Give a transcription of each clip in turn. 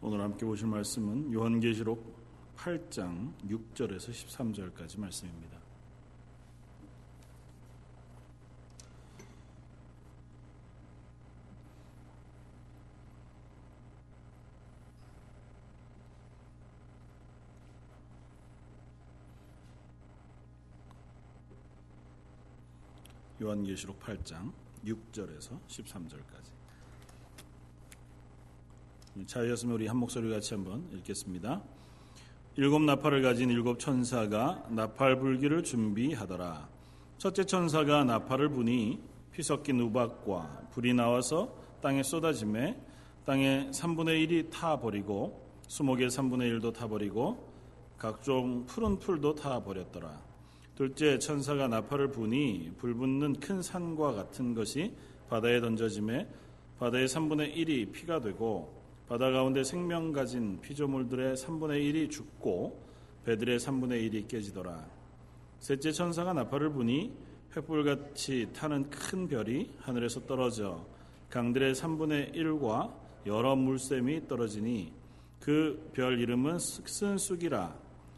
오늘 함께 보실 말씀은 요한계시록 8장 6절에서 13절까지 말씀입니다. 요한계시록 8장 6절에서 13절까지. 자유였으면 우리 한 목소리 같이 한번 읽겠습니다. 일곱 나팔을 가진 일곱 천사가 나팔 불기를 준비하더라. 첫째 천사가 나팔을 부니 피 섞인 우박과 불이 나와서 땅에 쏟아짐에 땅의 3분의 1이 타버리고 수목의 3분의 1도 타버리고 각종 푸른 풀도 타버렸더라. 둘째 천사가 나팔을 부니 불붙는 큰 산과 같은 것이 바다에 던져짐에 바다의 3분의 1이 피가 되고 바다 가운데 생명 가진 피조물들의 3분의 1이 죽고 배들의 3분의 1이 깨지더라. 셋째 천사가 나팔을 부니 횃불같이 타는 큰 별이 하늘에서 떨어져 강들의 3분의 1과 여러 물샘이 떨어지니 그 별 이름은 쓴쑥이라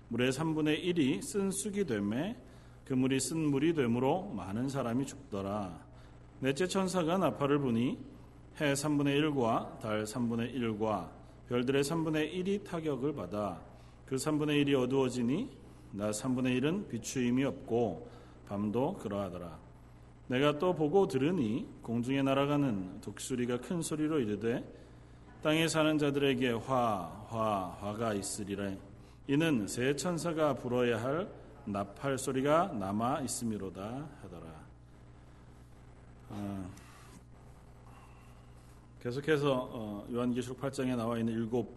물의 3분의 1이 쓴쑥이 되매 그 물이 쓴 물이 되므로 많은 사람이 죽더라. 넷째 천사가 나팔을 부니 해 3분의 1과 달 3분의 1과 별들의 3분의 1이 타격을 받아 그 3분의 1이 어두워지니 나 3분의 1은 비추임이 없고 밤도 그러하더라. 내가 또 보고 들으니 공중에 날아가는 독수리가 큰 소리로 이르되 땅에 사는 자들에게 화, 화, 화가 있으리라. 이는 새 천사가 불어야 할 나팔 소리가 남아 있음이로다 하더라. 어, 계속해서 어, 요한계시록 8장에 나와 있는 일곱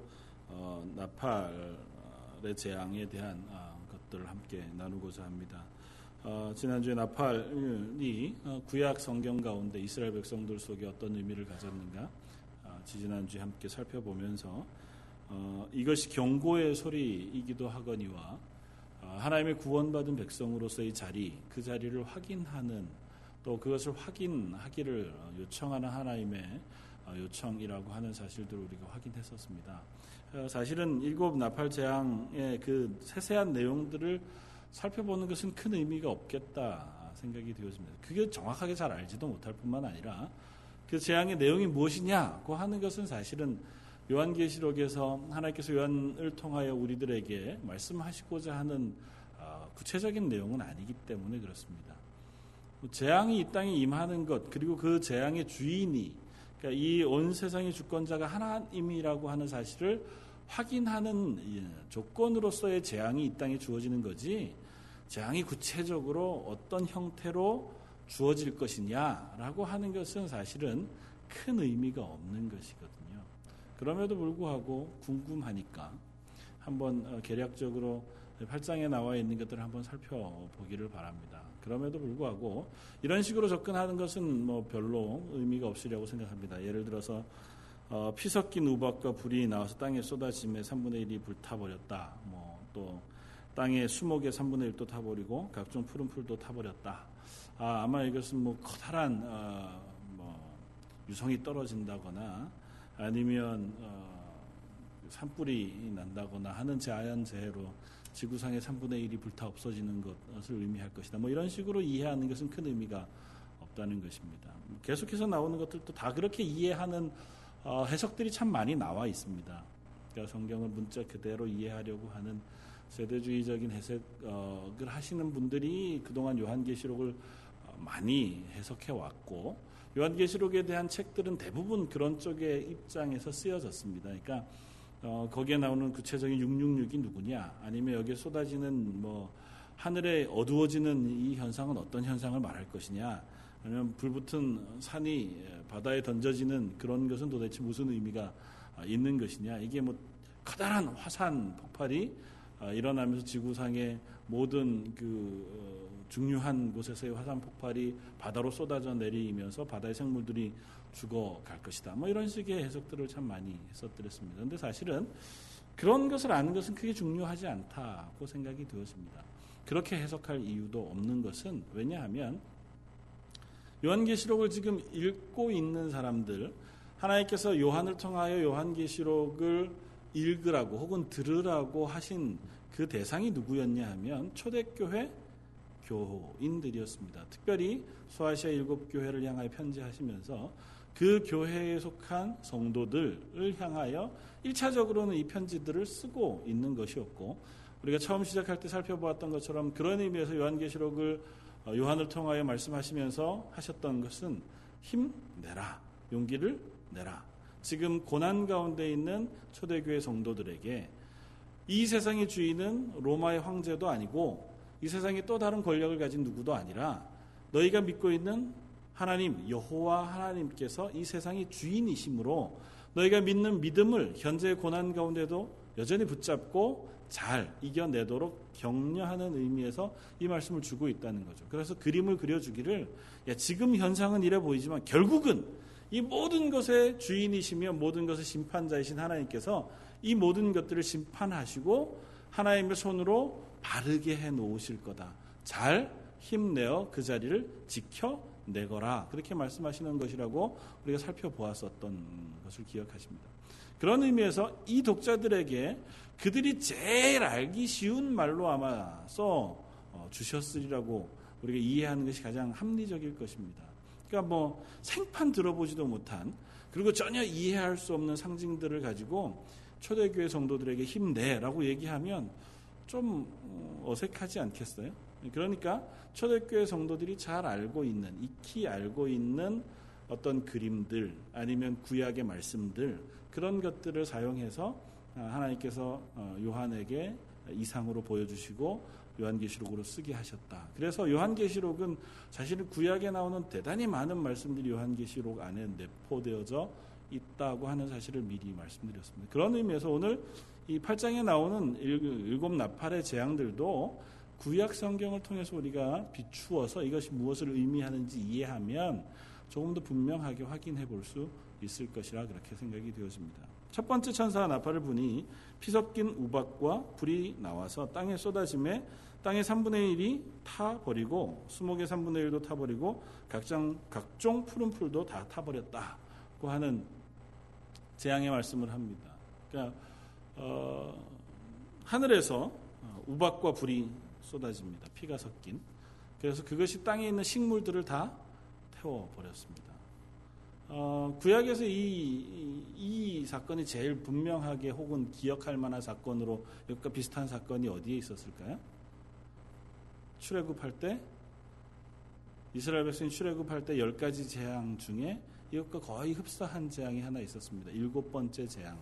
어, 나팔의 재앙에 대한 어, 것들을 함께 나누고자 합니다. 어, 지난주에 나팔이 어, 구약 성경 가운데 이스라엘 백성들 속에 어떤 의미를 가졌는가 어, 지지난주에 함께 살펴보면서 어, 이것이 경고의 소리이기도 하거니와 어, 하나님의 구원받은 백성으로서의 자리, 그 자리를 확인하는 또 그것을 확인하기를 요청하는 하나님의 어, 요청이라고 하는 사실들을 우리가 확인했었습니다. 어, 사실은 일곱 나팔 재앙의 그 세세한 내용들을 살펴보는 것은 큰 의미가 없겠다 생각이 되어집니다. 그게 정확하게 잘 알지도 못할 뿐만 아니라 그 재앙의 내용이 무엇이냐고 하는 것은 사실은 요한계시록에서 하나님께서 요한을 통하여 우리들에게 말씀하시고자 하는 어, 구체적인 내용은 아니기 때문에 그렇습니다. 재앙이 이 땅에 임하는 것 그리고 그 재앙의 주인이 그러니까 이 온 세상의 주권자가 하나님이라고 하는 사실을 확인하는 조건으로서의 재앙이 이 땅에 주어지는 거지 재앙이 구체적으로 어떤 형태로 주어질 것이냐라고 하는 것은 사실은 큰 의미가 없는 것이거든요. 그럼에도 불구하고 궁금하니까 한번 어, 계략적으로 8장에 나와 있는 것들을 한번 살펴보기를 바랍니다. 그럼에도 불구하고 이런 식으로 접근하는 것은 뭐 별로 의미가 없으리라고 생각합니다. 예를 들어서 어, 피 섞인 우박과 불이 나와서 땅에 쏟아짐에 3분의 1이 불타버렸다. 뭐 또 땅에 수목의 3분의 1도 타버리고 각종 푸른 풀도 타버렸다. 아, 아마 이것은 뭐 커다란 어, 뭐 유성이 떨어진다거나 아니면 어, 산불이 난다거나 하는 자연재해로 지구상의 3분의 1이 불타 없어지는 것을 의미할 것이다. 뭐 이런 식으로 이해하는 것은 큰 의미가 없다는 것입니다. 계속해서 나오는 것들도 다 그렇게 이해하는 어, 해석들이 참 많이 나와 있습니다. 그러니까 성경을 문자 그대로 이해하려고 하는 세대주의적인 해석을 하시는 분들이 그동안 요한계시록을 어, 많이 해석해 왔고 요한계시록에 대한 책들은 대부분 그런 쪽의 입장에서 쓰여졌습니다. 그러니까 어, 거기에 나오는 구체적인 666이 누구냐, 아니면 여기에 쏟아지는 뭐 하늘에 어두워지는 이 현상은 어떤 현상을 말할 것이냐, 아니면 불붙은 산이 바다에 던져지는 그런 것은 도대체 무슨 의미가 있는 것이냐, 이게 뭐 커다란 화산 폭발이 어, 일어나면서 지구상의 모든 그 어, 중요한 곳에서의 화산 폭발이 바다로 쏟아져 내리면서 바다의 생물들이 죽어갈 것이다. 뭐 이런 식의 해석들을 참 많이 했었더랬습니다. 그런데 사실은 그런 것을 아는 것은 크게 중요하지 않다고 생각이 되었습니다. 그렇게 해석할 이유도 없는 것은 왜냐하면 요한계시록을 지금 읽고 있는 사람들 하나님께서 요한을 통하여 요한계시록을 읽으라고 혹은 들으라고 하신 그 대상이 누구였냐 하면 초대교회 교인들이었습니다. 특별히 소아시아 일곱 교회를 향하여 편지하시면서 그 교회에 속한 성도들을 향하여 1차적으로는 이 편지들을 쓰고 있는 것이었고 우리가 처음 시작할 때 살펴보았던 것처럼 그런 의미에서 요한계시록을 어, 요한을 통하여 말씀하시면서 하셨던 것은 힘내라. 용기를 내라. 지금 고난 가운데 있는 초대교회 성도들에게 이 세상의 주인은 로마의 황제도 아니고 이 세상에 또 다른 권력을 가진 누구도 아니라 너희가 믿고 있는 하나님 여호와 하나님께서 이 세상의 주인이시므로 너희가 믿는 믿음을 현재의 고난 가운데도 여전히 붙잡고 잘 이겨내도록 격려하는 의미에서 이 말씀을 주고 있다는 거죠. 그래서 그림을 그려주기를 야, 지금 현상은 이래 보이지만 결국은 이 모든 것의 주인이시며 모든 것의 심판자이신 하나님께서 이 모든 것들을 심판하시고 하나님의 손으로 바르게 해 놓으실 거다. 잘 힘내어 그 자리를 지켜내거라. 그렇게 말씀하시는 것이라고 우리가 살펴보았었던 것을 기억하십니다. 그런 의미에서 이 독자들에게 그들이 제일 알기 쉬운 말로 아마 써 어, 주셨으리라고 우리가 이해하는 것이 가장 합리적일 것입니다. 그러니까 뭐 생판 들어보지도 못한 그리고 전혀 이해할 수 없는 상징들을 가지고 초대교회 성도들에게 힘내라고 얘기하면 좀 어, 어색하지 않겠어요? 그러니까 초대교회 성도들이 잘 알고 있는 익히 알고 있는 어떤 그림들 아니면 구약의 말씀들 그런 것들을 사용해서 아, 하나님께서 어, 요한에게 이상으로 보여주시고 요한계시록으로 쓰게 하셨다. 그래서 요한계시록은 사실은 구약에 나오는 대단히 많은 말씀들이 요한계시록 안에 내포되어져 있다고 하는 사실을 미리 말씀드렸습니다. 그런 의미에서 오늘 이 8장에 나오는 일곱 나팔의 재앙들도 구약 성경을 통해서 우리가 비추어서 이것이 무엇을 의미하는지 이해하면 조금 더 분명하게 확인해 볼 수 있을 것이라 그렇게 생각이 되어집니다. 첫 번째 천사가 나팔을 부니 피 섞인 우박과 불이 나와서 땅에 쏟아짐에 땅의 3분의 1이 타버리고 수목의 3분의 1도 타버리고 각종, 각종 푸른 풀도 다 타버렸다고 하는 재앙의 말씀을 합니다. 그러니까 어, 하늘에서 어, 우박과 불이 쏟아집니다. 피가 섞인. 그래서 그것이 땅에 있는 식물들을 다 태워버렸습니다. 어, 구약에서 이, 이, 이, 사건이 제일 분명하게 혹은 기억할 만한 사건으로 여기가 비슷한 사건이 어디에 있었을까요? 출애굽할 때 이스라엘 백성이 출애굽할 때 열 가지 재앙 중에 이것과 거의 흡사한 재앙이 하나 있었습니다. 일곱 번째 재앙.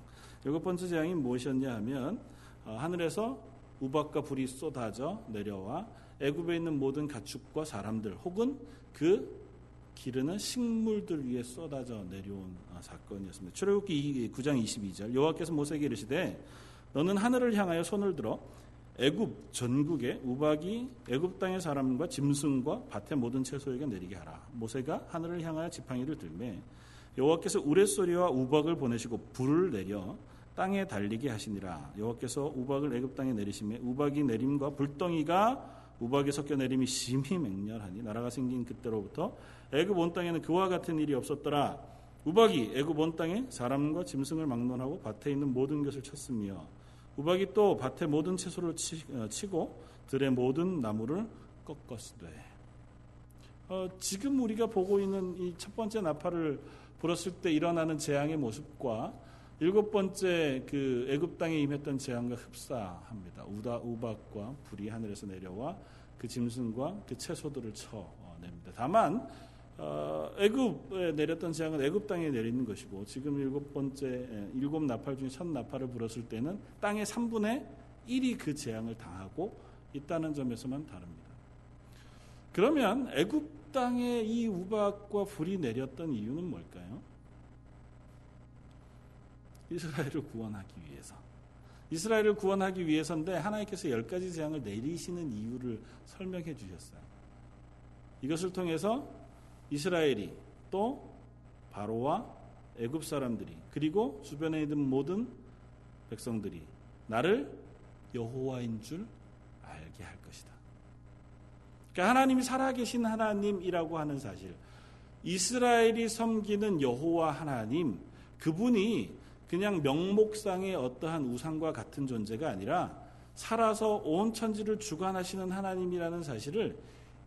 일곱 번째 재앙이 무엇이었냐 하면 어, 하늘에서 우박과 불이 쏟아져 내려와 애굽에 있는 모든 가축과 사람들 혹은 그 기르는 식물들 위에 쏟아져 내려온 어, 사건이었습니다. 출애굽기 9장 22절 여호와께서 모세에게 이르시되 너는 하늘을 향하여 손을 들어 애굽 전국에 우박이 애굽 땅의 사람과 짐승과 밭의 모든 채소에게 내리게 하라. 모세가 하늘을 향하여 지팡이를 들매 여호와께서 우레소리와 우박을 보내시고 불을 내려 땅에 달리게 하시니라. 여호와께서 우박을 애굽 땅에 내리심에 우박이 내림과 불덩이가 우박이 섞여 내림이 심히 맹렬하니 나라가 생긴 그때로부터 애굽 온 땅에는 그와 같은 일이 없었더라. 우박이 애굽 온 땅에 사람과 짐승을 막론하고 밭에 있는 모든 것을 쳤으며 우박이 또 밭의 모든 채소를 어, 치고 들의 모든 나무를 꺾었으되 어, 지금 우리가 보고 있는 이 첫 번째 나팔을 불었을 때 일어나는 재앙의 모습과 일곱 번째 그 애굽 땅에 임했던 재앙과 흡사합니다. 우다 우박과 불이 하늘에서 내려와 그 짐승과 그 채소들을 쳐냅니다. 다만 어, 애굽에 내렸던 재앙은 애굽 땅에 내리는 것이고 지금 일곱 번째 일곱 나팔 중에 첫 나팔을 불었을 때는 땅의 3분의 1이 그 재앙을 당하고 있다는 점에서만 다릅니다. 그러면 애굽 땅에 이 우박과 불이 내렸던 이유는 뭘까요? 이스라엘을 구원하기 위해서. 이스라엘을 구원하기 위해서인데 하나님께서 열 가지 재앙을 내리시는 이유를 설명해 주셨어요. 이것을 통해서 이스라엘이 또 바로와 애굽 사람들이 그리고 주변에 있는 모든 백성들이 나를 여호와인 줄 알게 할 것이다. 그러니까 하나님이 살아계신 하나님이라고 하는 사실, 이스라엘이 섬기는 여호와 하나님, 그분이 그냥 명목상의 어떠한 우상과 같은 존재가 아니라 살아서 온 천지를 주관하시는 하나님이라는 사실을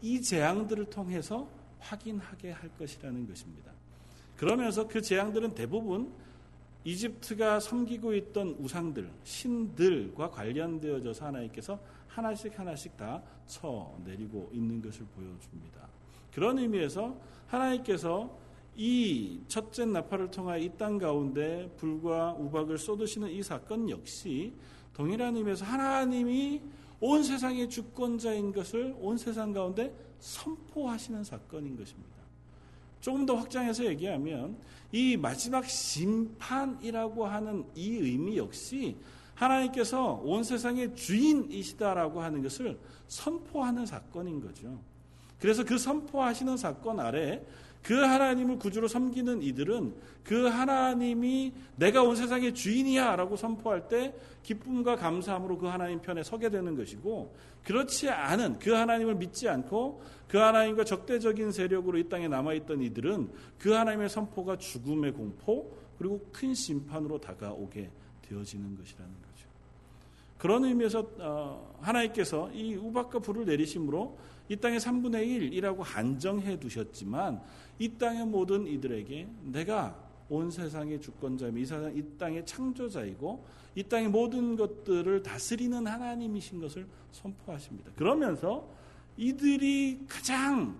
이 재앙들을 통해서 확인하게 할 것이라는 것입니다. 그러면서 그 재앙들은 대부분 이집트가 섬기고 있던 우상들, 신들과 관련되어져서 하나님께서 하나씩 하나씩 다 쳐내리고 있는 것을 보여줍니다. 그런 의미에서 하나님께서 이 첫째 나팔을 통하여 이 땅 가운데 불과 우박을 쏟으시는 이 사건 역시 동일한 의미에서 하나님이 온 세상의 주권자인 것을 온 세상 가운데 선포하시는 사건인 것입니다. 조금 더 확장해서 얘기하면 이 마지막 심판이라고 하는 이 의미 역시 하나님께서 온 세상의 주인이시다라고 하는 것을 선포하는 사건인 거죠. 그래서 그 선포하시는 사건 아래 그 하나님을 구주로 섬기는 이들은 그 하나님이 내가 온 세상의 주인이야 라고 선포할 때 기쁨과 감사함으로 그 하나님 편에 서게 되는 것이고 그렇지 않은 그 하나님을 믿지 않고 그 하나님과 적대적인 세력으로 이 땅에 남아있던 이들은 그 하나님의 선포가 죽음의 공포 그리고 큰 심판으로 다가오게 되어지는 것이라는 거죠. 그런 의미에서 어, 하나님께서 이 우박과 불을 내리심으로 이 땅의 3분의 1이라고 한정해 두셨지만 이 땅의 모든 이들에게 내가 온 세상의 주권자이며 이, 세상, 이 땅의 창조자이고 이 땅의 모든 것들을 다스리는 하나님이신 것을 선포하십니다. 그러면서 이들이 가장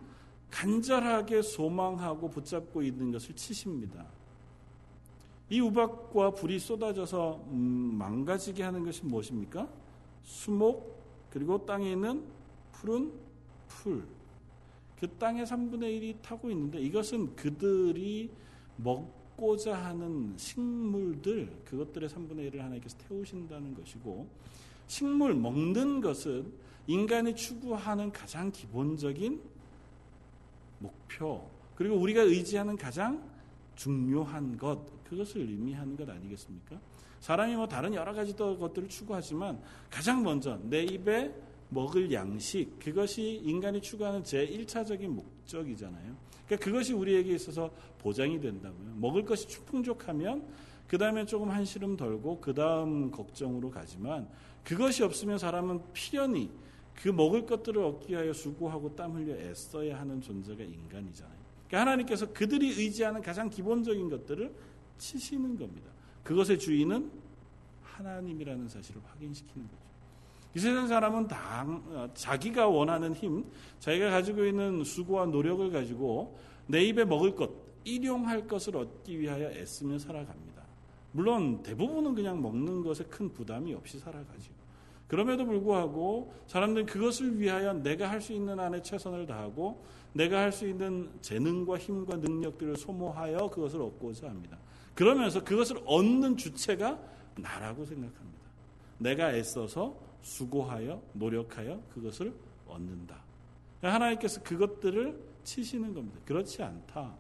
간절하게 소망하고 붙잡고 있는 것을 치십니다. 이 우박과 불이 쏟아져서 음, 망가지게 하는 것이 무엇입니까? 수목 그리고 땅에 있는 푸른 풀. 그 땅의 3분의 1이 타고 있는데 이것은 그들이 먹고자 하는 식물들 그것들의 3분의 1을 하나님께서 태우신다는 것이고 식물 먹는 것은 인간이 추구하는 가장 기본적인 목표 그리고 우리가 의지하는 가장 중요한 것 그것을 의미하는 것 아니겠습니까? 사람이 뭐 다른 여러 가지 것들을 추구하지만 가장 먼저 내 입에 먹을 양식 그것이 인간이 추구하는 제1차적인 목적이잖아요. 그러니까 그것이 우리에게 있어서 보장이 된다고요. 먹을 것이 충풍족하면 그 다음에 조금 한시름 덜고 그 다음 걱정으로 가지만 그것이 없으면 사람은 필연히 그 먹을 것들을 얻기 위하여 수고하고 땀 흘려 애써야 하는 존재가 인간이잖아요. 그러니까 하나님께서 그들이 의지하는 가장 기본적인 것들을 치시는 겁니다. 그것의 주인은 하나님이라는 사실을 확인시키는 거죠. 이 세상 사람은 다 어, 자기가 원하는 힘, 자기가 가지고 있는 수고와 노력을 가지고 내 입에 먹을 것, 일용할 것을 얻기 위하여 애쓰며 살아갑니다. 물론 대부분은 그냥 먹는 것에 큰 부담이 없이 살아가죠. 그럼에도 불구하고 사람들은 그것을 위하여 내가 할 수 있는 안에 최선을 다하고 내가 할 수 있는 재능과 힘과 능력들을 소모하여 그것을 얻고자 합니다. 그러면서 그것을 얻는 주체가 나라고 생각합니다. 내가 애써서 수고하여 노력하여 그것을 얻는다. 하나님께서 그것들을 치시는 겁니다. 그렇지 않다.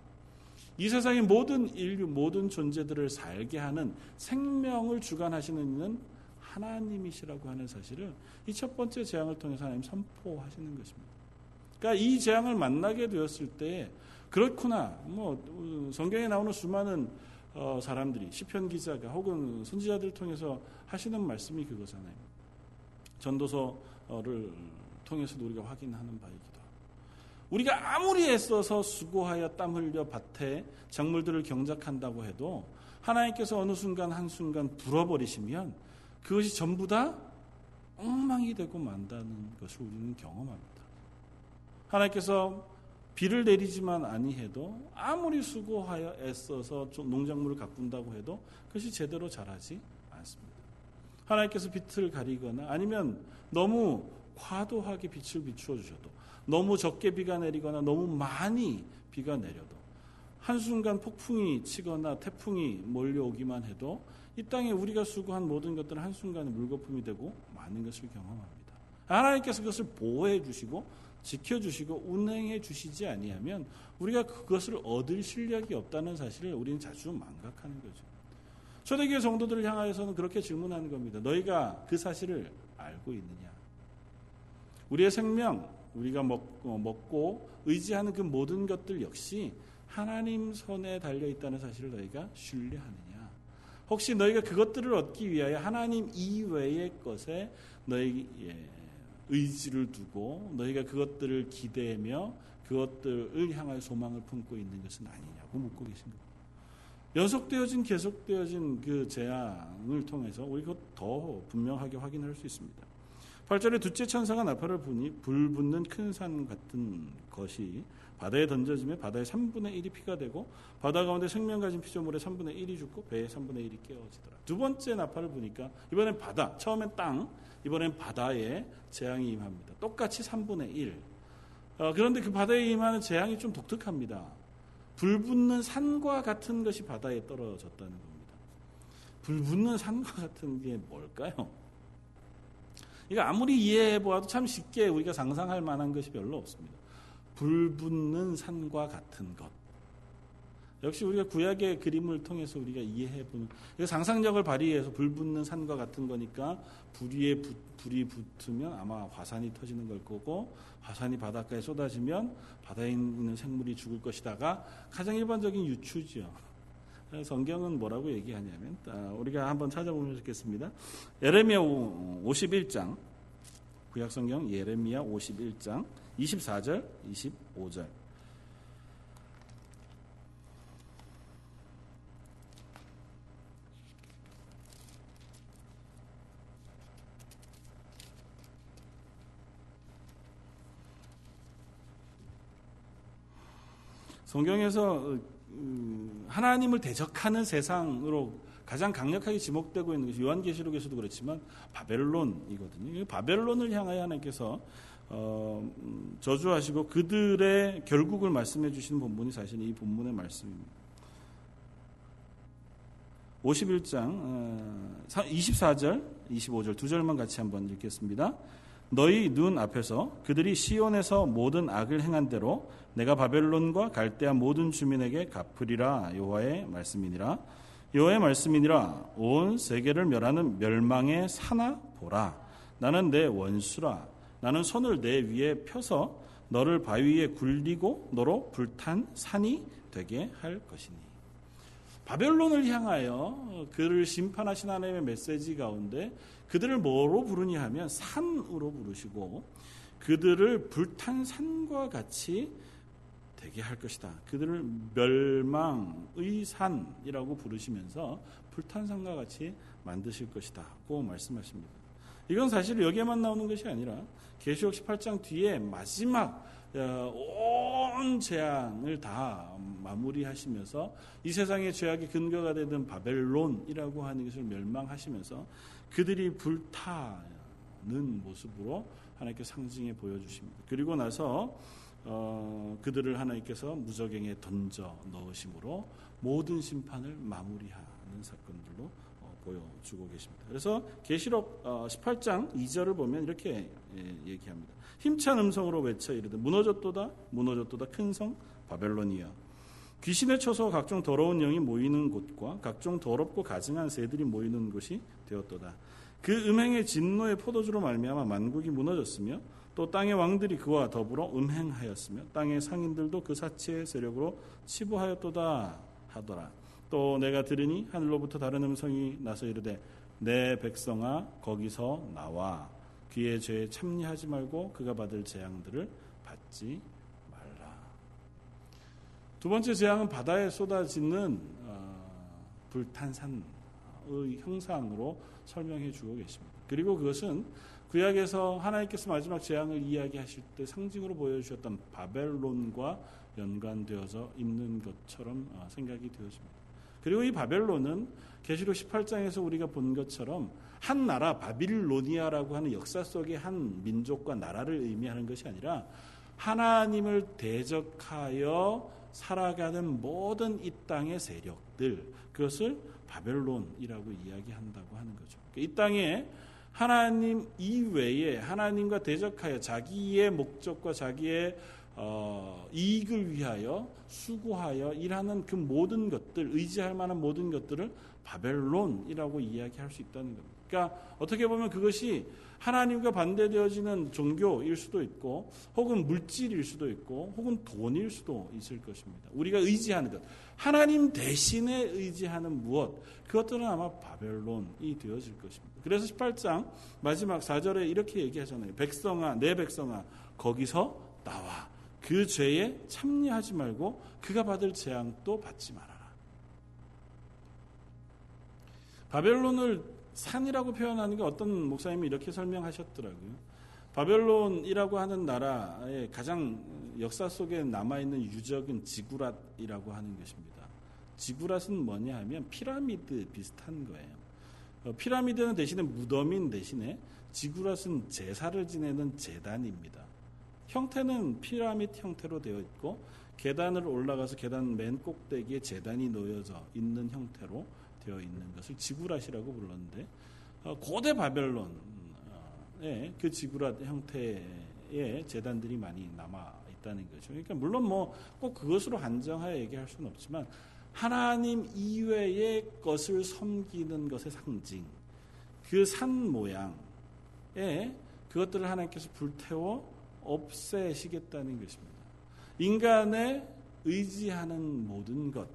이 세상의 모든 인류, 모든 존재들을 살게 하는 생명을 주관하시는 이는 하나님이시라고 하는 사실을 이 첫 번째 재앙을 통해서 하나님 선포하시는 것입니다. 그러니까 이 재앙을 만나게 되었을 때 그렇구나. 뭐 성경에 나오는 수많은 어, 사람들이 시편 기자가 혹은 선지자들 통해서 하시는 말씀이 그거잖아요. 전도서를 통해서도 우리가 확인하는 바이기도 하고 우리가 아무리 애써서 수고하여 땀 흘려 밭에 작물들을 경작한다고 해도 하나님께서 어느 순간 한순간 불어버리시면 그것이 전부 다 엉망이 되고 만다는 것을 우리는 경험합니다. 하나님께서 비를 내리지만 아니해도 아무리 수고하여 애써서 농작물을 가꾼다고 해도 그것이 제대로 자라지 않습니다. 하나님께서 빛을 가리거나 아니면 너무 과도하게 빛을 비추어 주셔도 너무 적게 비가 내리거나 너무 많이 비가 내려도 한순간 폭풍이 치거나 태풍이 몰려오기만 해도 이 땅에 우리가 수고한 모든 것들은 한순간에 물거품이 되고 많은 것을 경험합니다. 하나님께서 그것을 보호해 주시고 지켜 주시고 운행해 주시지 아니하면 우리가 그것을 얻을 실력이 없다는 사실을 우리는 자주 망각하는 거죠. 초대교회 성도들을 향하여서는 그렇게 질문하는 겁니다. 너희가 그 사실을 알고 있느냐? 우리의 생명, 우리가 먹고, 먹고 의지하는 그 모든 것들 역시 하나님 손에 달려 있다는 사실을 너희가 신뢰하느냐? 혹시 너희가 그것들을 얻기 위하여 하나님 이외의 것에 너희 의지를 두고 너희가 그것들을 기대며 그것들을 향하여 소망을 품고 있는 것은 아니냐고 묻고 계신 겁니다. 연속되어진 계속되어진 그 재앙을 통해서 우리 가 더 분명하게 확인할 수 있습니다. 8절에 둘째 천사가 나팔을 부니 불붙는 큰 산 같은 것이 바다에 던져지며 바다의 3분의 1이 피가 되고 바다 가운데 생명 가진 피조물의 3분의 1이 죽고 배의 3분의 1이 깨어지더라. 두 번째 나팔을 부니까 이번엔 바다, 처음엔 땅, 이번엔 바다에 재앙이 임합니다. 똑같이 3분의 1. 어, 그런데 그 바다에 임하는 재앙이 좀 독특합니다. 불붙는 산과 같은 것이 바다에 떨어졌다는 겁니다. 불붙는 산과 같은 게 뭘까요? 이거 아무리 이해해 보아도 참 쉽게 우리가 상상할 만한 것이 별로 없습니다. 불붙는 산과 같은 것. 역시 우리가 구약의 그림을 통해서 우리가 이해해 보는 상상력을 발휘해서 불 붙는 산과 같은 거니까 불 위에 부, 불이 붙으면 아마 화산이 터지는 걸 거고 화산이 바닷가에 쏟아지면 바다에 있는 생물이 죽을 것이다가 가장 일반적인 유추죠. 성경은 뭐라고 얘기하냐면 우리가 한번 찾아보면 좋겠습니다. 예레미야 51장 구약 성경 예레미야 51장 24절 25절 성경에서 어, 음, 하나님을 대적하는 세상으로 가장 강력하게 지목되고 있는 것이 요한계시록에서도 그렇지만 바벨론이거든요. 바벨론을 향하여 하나님께서 어, 음, 저주하시고 그들의 결국을 말씀해 주시는 본문이 사실 이 본문의 말씀입니다. 51장 24절, 25절 두 절만 같이 한번 읽겠습니다. 너희 눈 앞에서 그들이 시온에서 모든 악을 행한 대로 내가 바벨론과 갈대아 모든 주민에게 갚으리라 여호와의 말씀이니라. 여호와의 말씀이니라. 온 세계를 멸하는 멸망의 사나 보라. 나는 내 원수라. 나는 손을 내 위에 펴서 너를 바위 위에 굴리고 너로 불탄 산이 되게 할 것이니. 바벨론을 향하여 그를 심판하신 하나님의 메시지 가운데 그들을 뭐로 부르냐 하면 산으로 부르시고 그들을 불탄 산과 같이 되게 할 것이다. 그들을 멸망의 산이라고 부르시면서 불탄 산과 같이 만드실 것이다고 말씀하십니다. 이건 사실 여기에만 나오는 것이 아니라 계시록 18장 뒤에 마지막 어, 온 재앙을 다 마무리하시면서 이 세상의 죄악의 근거가 되는 바벨론이라고 하는 것을 멸망하시면서 그들이 불타는 모습으로 하나님께 상징해 보여주십니다. 그리고 나서 어, 그들을 하나님께서 무적행에 던져 넣으심으로 모든 심판을 마무리하는 사건들로 어, 보여주고 계십니다. 그래서 계시록 어, 18장 2절을 보면 이렇게 예, 얘기합니다. 힘찬 음성으로 외쳐 이르되 무너졌도다 무너졌도다 큰 성 바벨론이여 귀신의 처소와 각종 더러운 영이 모이는 곳과 각종 더럽고 가증한 새들이 모이는 곳이 되었도다. 그 음행의 진노의 포도주로 말미암아 만국이 무너졌으며 또 땅의 왕들이 그와 더불어 음행하였으며 땅의 상인들도 그 사치의 세력으로 치부하였도다 하더라. 또 내가 들으니 하늘로부터 다른 음성이 나서 이르되 내 백성아 거기서 나와 그의 죄에 참여하지 말고 그가 받을 재앙들을 받지 말라. 두 번째 재앙은 바다에 쏟아지는 어, 불탄산 의 형상으로 설명해 주고 계십니다. 그리고 그것은 구약에서 하나님께서 마지막 재앙을 이야기하실 때 상징으로 보여주셨던 바벨론과 연관되어서 있는 것처럼 어, 생각이 되어집니다. 그리고 이 바벨론은 계시록 18장에서 우리가 본 것처럼 한 나라 바빌로니아라고 하는 역사 속의 한 민족과 나라를 의미하는 것이 아니라 하나님을 대적하여 살아가는 모든 이 땅의 세력들 그것을 바벨론이라고 이야기한다고 하는 거죠. 이 땅에 하나님 이외에 하나님과 대적하여 자기의 목적과 자기의 어, 이익을 위하여 수고하여 일하는 그 모든 것들, 의지할 만한 모든 것들을 바벨론이라고 이야기할 수 있다는 겁니다. 그러니까 어떻게 보면 그것이 하나님과 반대되어지는 종교일 수도 있고 혹은 물질일 수도 있고 혹은 돈일 수도 있을 것입니다. 우리가 의지하는 것. 하나님 대신에 의지하는 무엇 그것들은 아마 바벨론이 되어질 것입니다. 그래서 18장 마지막 4절에 이렇게 얘기하잖아요. 백성아 내 백성아 거기서 나와 그 죄에 참여하지 말고 그가 받을 재앙도 받지 말아라. 바벨론을 산이라고 표현하는 게 어떤 목사님이 이렇게 설명하셨더라고요. 바벨론이라고 하는 나라의 가장 역사 속에 남아있는 유적은 지구랏이라고 하는 것입니다. 지구랏은 뭐냐 하면 피라미드 비슷한 거예요. 어, 피라미드는 대신에 무덤인 대신에 지구랏은 제사를 지내는 재단입니다. 형태는 피라미드 형태로 되어 있고 계단을 올라가서 계단 맨 꼭대기에 재단이 놓여져 있는 형태로 되어 있는 것을 지구랏이라고 불렀는데 어, 고대 바벨론의 그 지구랏 형태의 재단들이 많이 남아 있다는 거죠. 그러니까 물론 뭐 꼭 그것으로 한정하여 얘기할 수는 없지만 하나님 이외의 것을 섬기는 것의 상징, 그 산 모양에 그것들을 하나님께서 불태워 없애시겠다는 것입니다. 인간의 의지하는 모든 것,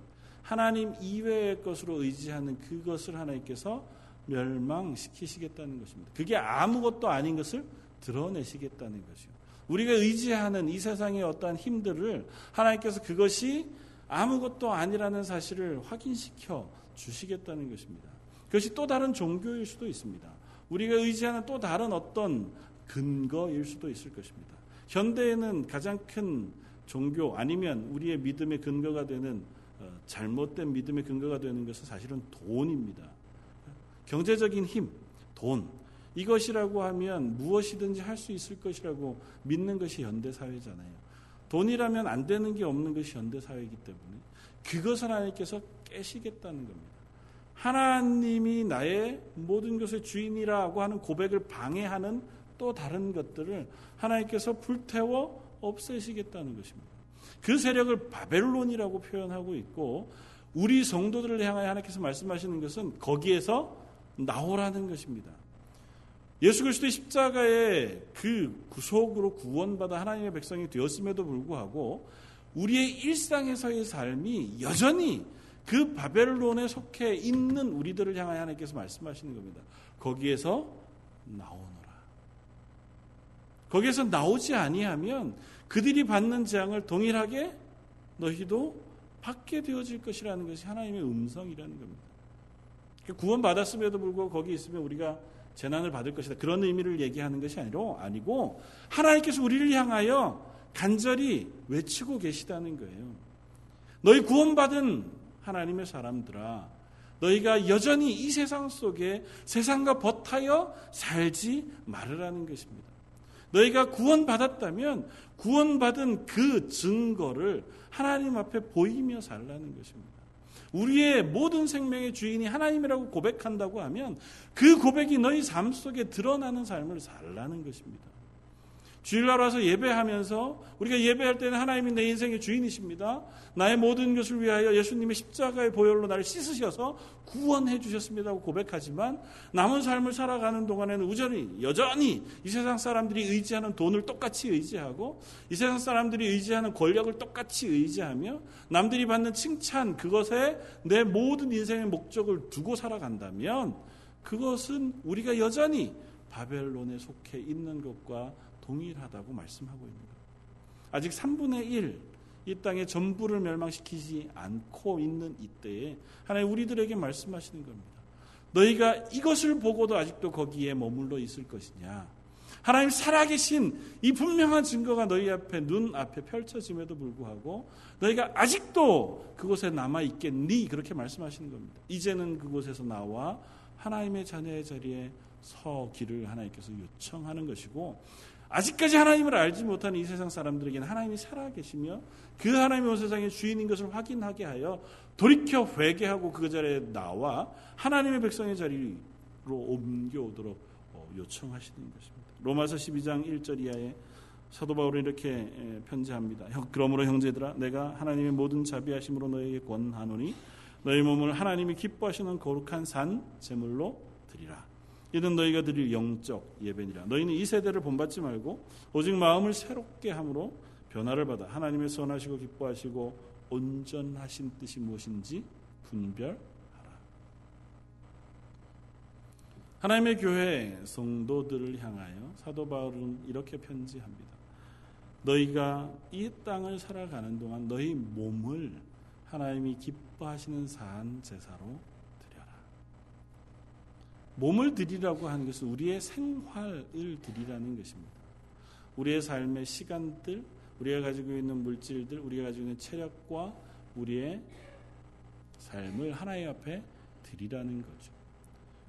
하나님 이외의 것으로 의지하는 그것을 하나님께서 멸망시키시겠다는 것입니다. 그게 아무것도 아닌 것을 드러내시겠다는 것이요. 우리가 의지하는 이 세상의 어떠한 힘들을 하나님께서 그것이 아무것도 아니라는 사실을 확인시켜 주시겠다는 것입니다. 그것이 또 다른 종교일 수도 있습니다. 우리가 의지하는 또 다른 어떤 근거일 수도 있을 것입니다. 현대에는 가장 큰 종교 아니면 우리의 믿음의 근거가 되는 어, 잘못된 믿음의 근거가 되는 것은 사실은 돈입니다. 경제적인 힘, 돈. 이것이라고 하면 무엇이든지 할 수 있을 것이라고 믿는 것이 현대 사회잖아요. 돈이라면 안 되는 게 없는 것이 현대 사회이기 때문에 그것을 하나님께서 깨시겠다는 겁니다. 하나님이 나의 모든 것의 주인이라고 하는 고백을 방해하는 또 다른 것들을 하나님께서 불태워 없애시겠다는 것입니다. 그 세력을 바벨론이라고 표현하고 있고 우리 성도들을 향하여 하나님께서 말씀하시는 것은 거기에서 나오라는 것입니다. 예수 그리스도의 십자가의 그 구속으로 구원받아 하나님의 백성이 되었음에도 불구하고 우리의 일상에서의 삶이 여전히 그 바벨론에 속해 있는 우리들을 향하여 하나님께서 말씀하시는 겁니다. 거기에서 나오노라. 거기에서 나오지 아니하면 그들이 받는 재앙을 동일하게 너희도 받게 되어질 것이라는 것이 하나님의 음성이라는 겁니다. 구원 받았음에도 불구하고 거기 있으면 우리가 재난을 받을 것이다. 그런 의미를 얘기하는 것이 아니로 아니고 하나님께서 우리를 향하여 간절히 외치고 계시다는 거예요. 너희 구원받은 하나님의 사람들아 너희가 여전히 이 세상 속에 세상과 버타여 살지 말으라는 것입니다. 너희가 구원받았다면 구원받은 그 증거를 하나님 앞에 보이며 살라는 것입니다. 우리의 모든 생명의 주인이 하나님이라고 고백한다고 하면 그 고백이 너희 삶 속에 드러나는 삶을 살라는 것입니다. 주일날 와서 예배하면서 우리가 예배할 때는 하나님이 내 인생의 주인이십니다. 나의 모든 것을 위하여 예수님의 십자가의 보혈로 나를 씻으셔서 구원해 주셨습니다고 고백하지만 남은 삶을 살아가는 동안에는 우전히 여전히 이 세상 사람들이 의지하는 돈을 똑같이 의지하고 이 세상 사람들이 의지하는 권력을 똑같이 의지하며 남들이 받는 칭찬 그것에 내 모든 인생의 목적을 두고 살아간다면 그것은 우리가 여전히 바벨론에 속해 있는 것과 동일하다고 말씀하고 거예요. 아직 3분의 1, 이 땅의 전부를 멸망시키지 않고 있는 이때에 하나님 우리들에게 말씀하시는 겁니다. 너희가 이것을 보고도 아직도 거기에 머물러 있을 것이냐? 하나님 살아계신 이 분명한 증거가 너희 앞에 눈 앞에 펼쳐짐에도 불구하고 너희가 아직도 그곳에 남아 있겠니? 그렇게 말씀하시는 겁니다. 이제는 그곳에서 나와 하나님의 자녀의 자리에 서기를 하나님께서 요청하는 것이고 아직까지 하나님을 알지 못하는 이 세상 사람들에게는 하나님이 살아계시며 그 하나님이 온 세상의 주인인 것을 확인하게 하여 돌이켜 회개하고 그 자리에 나와 하나님의 백성의 자리로 옮겨오도록 어, 요청하시는 것입니다. 로마서 12장 1절 이하에 사도 바울은 이렇게 편지합니다. 그러므로 형제들아 내가 하나님의 모든 자비하심으로 너에게 권하노니 너희 몸을 하나님이 기뻐하시는 거룩한 산 제물로 드리라. 이는 너희가 드릴 영적 예배니라. 너희는 이 세대를 본받지 말고 오직 마음을 새롭게 함으로 변화를 받아 하나님의 선하시고 기뻐하시고 온전하신 뜻이 무엇인지 분별하라. 하나님의 교회 성도들을 향하여 사도 바울은 이렇게 편지합니다. 너희가 이 땅을 살아가는 동안 너희 몸을 하나님이 기뻐하시는 산 제사로. 몸을 드리라고 하는 것은 우리의 생활을 드리라는 것입니다. 우리의 삶의 시간들, 우리가 가지고 있는 물질들, 우리가 가지고 있는 체력과 우리의 삶을 하나님 앞에 드리라는 거죠.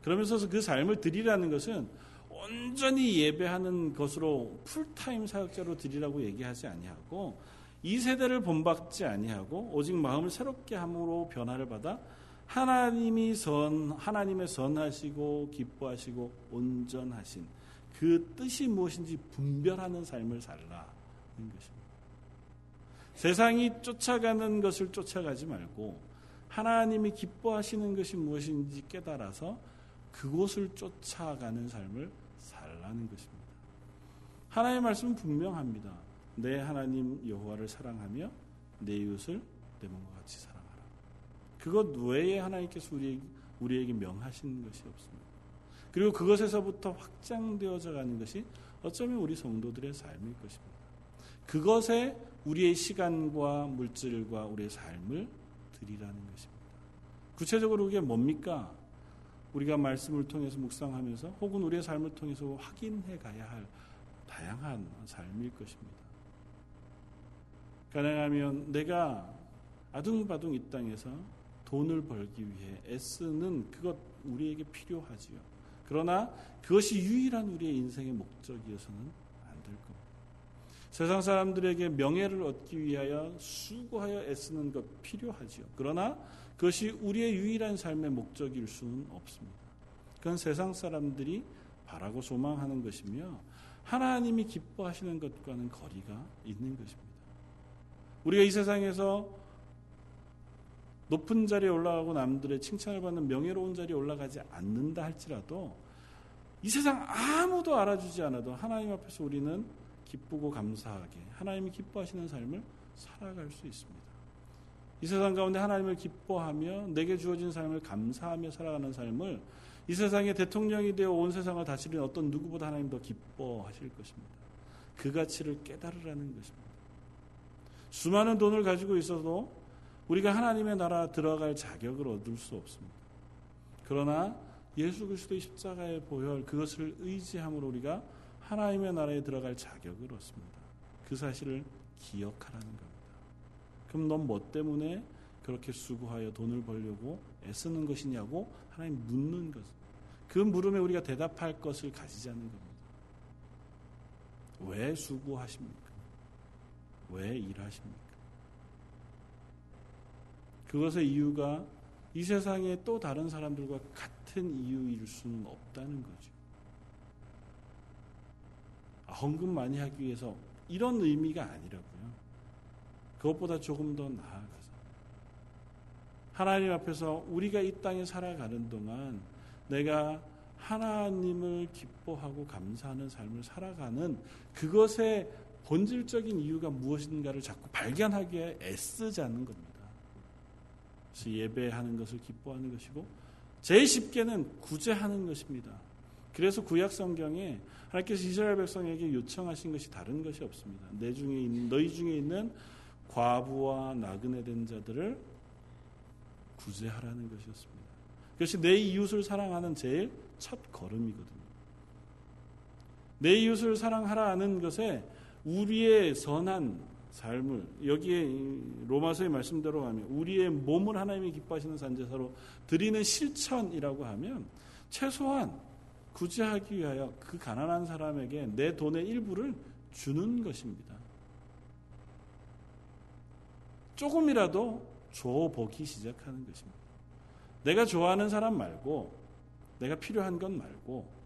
그러면서 그 삶을 드리라는 것은 온전히 예배하는 것으로 풀타임 사역자로 드리라고 얘기하지 아니하고 이 세대를 본받지 아니하고 오직 마음을 새롭게 함으로 변화를 받아 하나님이 선 하나님의 선하시고 기뻐하시고 온전하신 그 뜻이 무엇인지 분별하는 삶을 살라는 것입니다. 세상이 쫓아가는 것을 쫓아가지 말고 하나님이 기뻐하시는 것이 무엇인지 깨달아서 그곳을 쫓아가는 삶을 살라는 것입니다. 하나님의 말씀은 분명합니다. 내 하나님 여호와를 사랑하며 내 이웃을 내 몸과 같이 사랑하라. 그것 외에 하나님께서 우리, 우리에게 명하신 것이 없습니다. 그리고 그것에서부터 확장되어져 가는 것이 어쩌면 우리 성도들의 삶일 것입니다. 그것에 우리의 시간과 물질과 우리의 삶을 드리라는 것입니다. 구체적으로 그게 뭡니까? 우리가 말씀을 통해서 묵상하면서 혹은 우리의 삶을 통해서 확인해 가야 할 다양한 삶일 것입니다. 가능하면 내가 아둥바둥 이 땅에서 돈을 벌기 위해 애쓰는 그것 우리에게 필요하지요. 그러나 그것이 유일한 우리의 인생의 목적이어서는 안 될 겁니다. 세상 사람들에게 명예를 얻기 위하여 수고하여 애쓰는 것 필요하지요. 그러나 그것이 우리의 유일한 삶의 목적일 수는 없습니다. 그건 세상 사람들이 바라고 소망하는 것이며 하나님이 기뻐하시는 것과는 거리가 있는 것입니다. 우리가 이 세상에서 높은 자리에 올라가고 남들의 칭찬을 받는 명예로운 자리에 올라가지 않는다 할지라도 이 세상 아무도 알아주지 않아도 하나님 앞에서 우리는 기쁘고 감사하게 하나님이 기뻐하시는 삶을 살아갈 수 있습니다. 이 세상 가운데 하나님을 기뻐하며 내게 주어진 삶을 감사하며 살아가는 삶을 이 세상의 대통령이 되어 온 세상을 다스리는 어떤 누구보다 하나님 더 기뻐하실 것입니다. 그 가치를 깨달으라는 것입니다. 수많은 돈을 가지고 있어도 우리가 하나님의 나라 들어갈 자격을 얻을 수 없습니다. 그러나 예수 그리스도의 십자가의 보혈 그것을 의지함으로 우리가 하나님의 나라에 들어갈 자격을 얻습니다. 그 사실을 기억하라는 겁니다. 그럼 넌 뭐 때문에 그렇게 수고하여 돈을 벌려고 애쓰는 것이냐고 하나님 묻는 것. 그 물음에 우리가 대답할 것을 가지지 않는 겁니다. 왜 수고하십니까? 왜 일하십니까? 그것의 이유가 이 세상에 또 다른 사람들과 같은 이유일 수는 없다는 거죠. 아, 헌금 많이 하기 위해서 이런 의미가 아니라고요. 그것보다 조금 더 나아가서 하나님 앞에서 우리가 이 땅에 살아가는 동안 내가 하나님을 기뻐하고 감사하는 삶을 살아가는 그것의 본질적인 이유가 무엇인가를 자꾸 발견하기에 애쓰자는 겁니다. 그래서 예배하는 것을 기뻐하는 것이고 제일 쉽게는 구제하는 것입니다. 그래서 구약 성경에 하나님께서 이스라엘 백성에게 요청하신 것이 다른 것이 없습니다. 내 중에 있는 너희 중에 있는 과부와 나그네 된 자들을 구제하라는 것이었습니다. 그것이 내 이웃을 사랑하는 제일 첫 걸음이거든요. 내 이웃을 사랑하라는 것에 우리의 선한 삶을 여기에 로마서의 말씀대로 하면 우리의 몸을 하나님이 기뻐하시는 산제사로 드리는 실천이라고 하면 최소한 구제하기 위하여 그 가난한 사람에게 내 돈의 일부를 주는 것입니다. 조금이라도 줘보기 시작하는 것입니다. 내가 좋아하는 사람 말고 내가 필요한 것 말고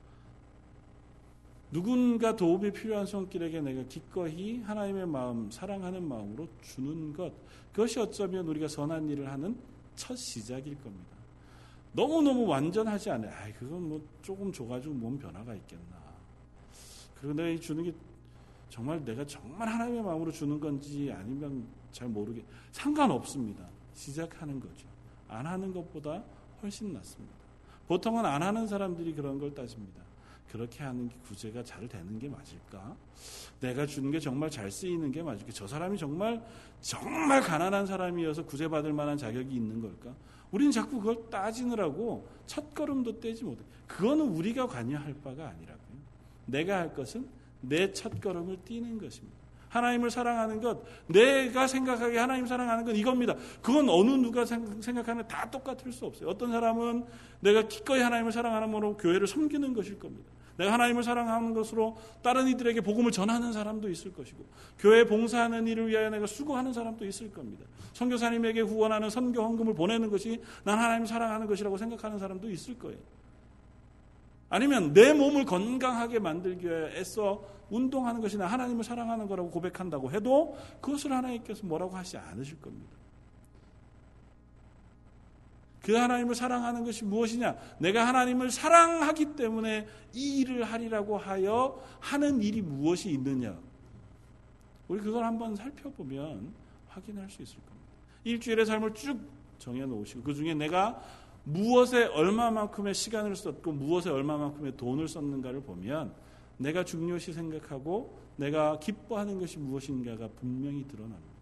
누군가 도움이 필요한 손길에게 내가 기꺼이 하나님의 마음, 사랑하는 마음으로 주는 것. 그것이 어쩌면 우리가 선한 일을 하는 첫 시작일 겁니다. 너무너무 완전하지 않아요. 아 그건 뭐 조금 줘가지고 뭔 변화가 있겠나. 그리고 내가 주는 게 정말 내가 정말 하나님의 마음으로 주는 건지 아니면 잘 모르게 상관없습니다. 시작하는 거죠. 안 하는 것보다 훨씬 낫습니다. 보통은 안 하는 사람들이 그런 걸 따집니다. 그렇게 하는 게 구제가 잘 되는 게 맞을까? 내가 주는 게 정말 잘 쓰이는 게 맞을까? 저 사람이 정말 정말 가난한 사람이어서 구제받을 만한 자격이 있는 걸까? 우리는 자꾸 그걸 따지느라고 첫 걸음도 떼지 못해. 그거는 우리가 관여할 바가 아니라고요. 내가 할 것은 내 첫 걸음을 띄는 것입니다. 하나님을 사랑하는 것, 내가 생각하기에 하나님 사랑하는 건 이겁니다. 그건 어느 누가 생각하는 다 똑같을 수 없어요. 어떤 사람은 내가 기꺼이 하나님을 사랑하는 으로 교회를 섬기는 것일 겁니다. 내가 하나님을 사랑하는 것으로 다른 이들에게 복음을 전하는 사람도 있을 것이고 교회 봉사하는 일을 위하여 내가 수고하는 사람도 있을 겁니다. 선교사님에게 후원하는 선교 헌금을 보내는 것이 난 하나님을 사랑하는 것이라고 생각하는 사람도 있을 거예요. 아니면 내 몸을 건강하게 만들기 위해 애써 운동하는 것이 나 하나님을 사랑하는 거라고 고백한다고 해도 그것을 하나님께서 뭐라고 하지 않으실 겁니다. 그 하나님을 사랑하는 것이 무엇이냐? 내가 하나님을 사랑하기 때문에 이 일을 하리라고 하여 하는 일이 무엇이 있느냐? 우리 그걸 한번 살펴보면 확인할 수 있을 겁니다. 일주일의 삶을 쭉 정해놓으시고 그 중에 내가 무엇에 얼마만큼의 시간을 썼고 무엇에 얼마만큼의 돈을 썼는가를 보면 내가 중요시 생각하고 내가 기뻐하는 것이 무엇인가가 분명히 드러납니다.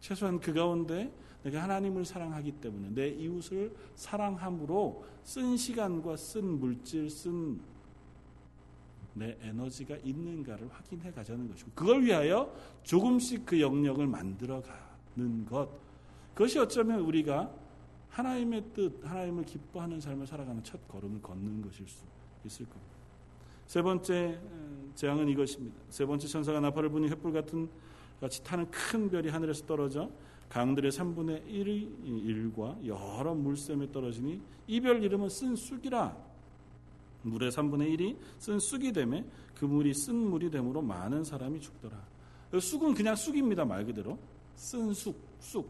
최소한 그 가운데 내가 하나님을 사랑하기 때문에 내 이웃을 사랑함으로 쓴 시간과 쓴 물질, 쓴 내 에너지가 있는가를 확인해 가자는 것이고 그걸 위하여 조금씩 그 영역을 만들어 가는 것 그것이 어쩌면 우리가 하나님의 뜻, 하나님을 기뻐하는 삶을 살아가는 첫 걸음을 걷는 것일 수 있을 겁니다. 세 번째 재앙은 이것입니다. 세 번째 천사가 나팔을 부니 횃불 같은 같이 타는 큰 별이 하늘에서 떨어져 강들의 3분의 1의 1과 여러 물샘에 떨어지니 이 별 이름은 쓴 쑥이라 물의 3분의 1이 쓴 쑥이 되매 그 물이 쓴 물이 되므로 많은 사람이 죽더라. 쑥은 그냥 쑥입니다. 말 그대로 쓴 쑥, 쑥.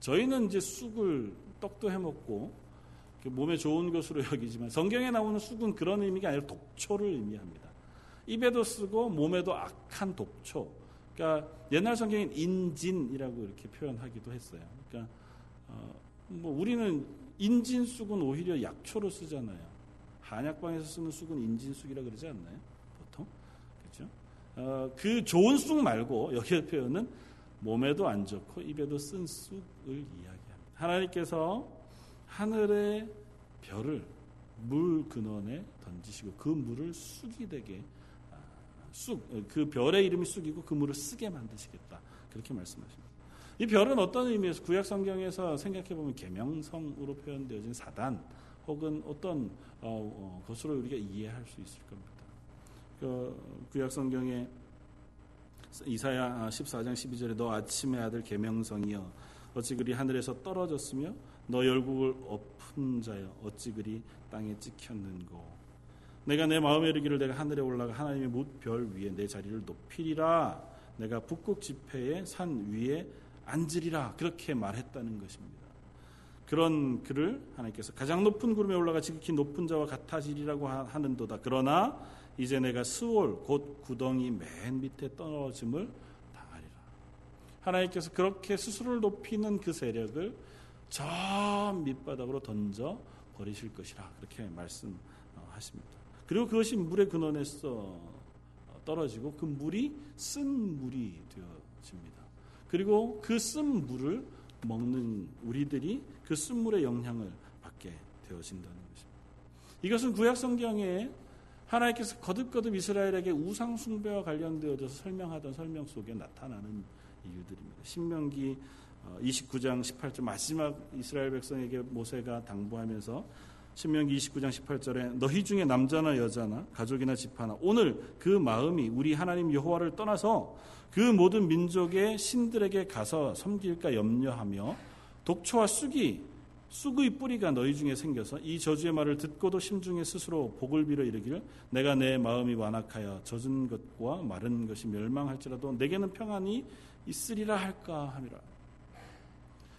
저희는 이제 쑥을 떡도 해 먹고 몸에 좋은 것으로 여기지만 성경에 나오는 쑥은 그런 의미가 아니라 독초를 의미합니다. 입에도 쓰고 몸에도 악한 독초. 그러니까 옛날 성경엔 인진이라고 이렇게 표현하기도 했어요. 그러니까 어, 뭐 우리는 인진 쑥은 오히려 약초로 쓰잖아요. 한약방에서 쓰는 쑥은 인진 쑥이라 그러지 않나요? 보통 그렇죠? 어, 그 좋은 쑥 말고 여기의 표현은 몸에도 안 좋고 입에도 쓴 쑥을 이야기합니다. 하나님께서 하늘의 별을 물 근원에 던지시고 그 물을 쑥이 되게 아, 쑥그 별의 이름이 쑥이고 그 물을 쓰게 만드시겠다 그렇게 말씀하십니다. 이 별은 어떤 의미에서 구약 성경에서 생각해 보면 계명성으로 표현되어진 사단 혹은 어떤 어, 어, 것으로 우리가 이해할 수 있을 겁니다. 그 구약 성경에 이사야 14장 12절에 너 아침의 아들 계명성이여. 어찌 그리 하늘에서 떨어졌으며 너 열국을 엎은 자여? 어찌 그리 땅에 찍혔는고? 내가 내 마음에 이르기를 내가 하늘에 올라가 하나님의 뭇별 위에 내 자리를 높이리라. 내가 북극 지폐의 산 위에 앉으리라. 그렇게 말했다는 것입니다. 그런 그를 하나님께서 가장 높은 구름에 올라가 지극히 높은 자와 같아지리라고 하는도다. 그러나 이제 내가 스월 곧 구덩이 맨 밑에 떨어짐을 당하리라. 하나님께서 그렇게 스스로를 높이는 그 세력을 저 밑바닥으로 던져 버리실 것이라 그렇게 말씀하십니다. 그리고 그것이 물의 근원에서 떨어지고 그 물이 쓴 물이 되어집니다. 그리고 그 쓴 물을 먹는 우리들이 그 쓴물의 영향을 받게 되어진다는 것입니다. 이것은 구약 성경에 하나님께서 거듭거듭 이스라엘에게 우상 숭배와 관련되어져서 설명하던 설명 속에 나타나는 이유들입니다. 신명기 29장 어, 18절 마지막 이스라엘 백성에게 모세가 당부하면서 신명기 29장 18절에 너희 중에 남자나 여자나 가족이나 집하나 오늘 그 마음이 우리 하나님 여호와를 떠나서 그 모든 민족의 신들에게 가서 섬길까 염려하며 독초와 쑥이 쑥의 뿌리가 너희 중에 생겨서 이 저주의 말을 듣고도 심중에 스스로 복을 빌어 이르기를 내가 내 마음이 완악하여 젖은 것과 마른 것이 멸망할지라도 내게는 평안이 있으리라 할까 함이라.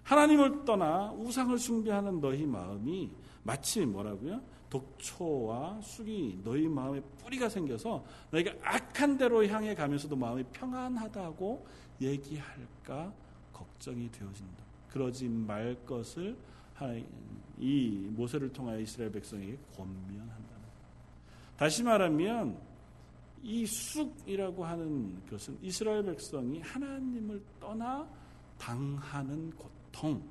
하나님을 떠나 우상을 숭배하는 너희 마음이 마치 뭐라고요? 독초와 쑥이 너희 마음에 뿌리가 생겨서 너희가 악한 대로 향해 가면서도 마음이 평안하다고 얘기할까 걱정이 되어진다. 그러지 말 것을 이 모세를 통하여 이스라엘 백성에게 권면한다. 다시 말하면 이 쑥이라고 하는 것은 이스라엘 백성이 하나님을 떠나 당하는 고통을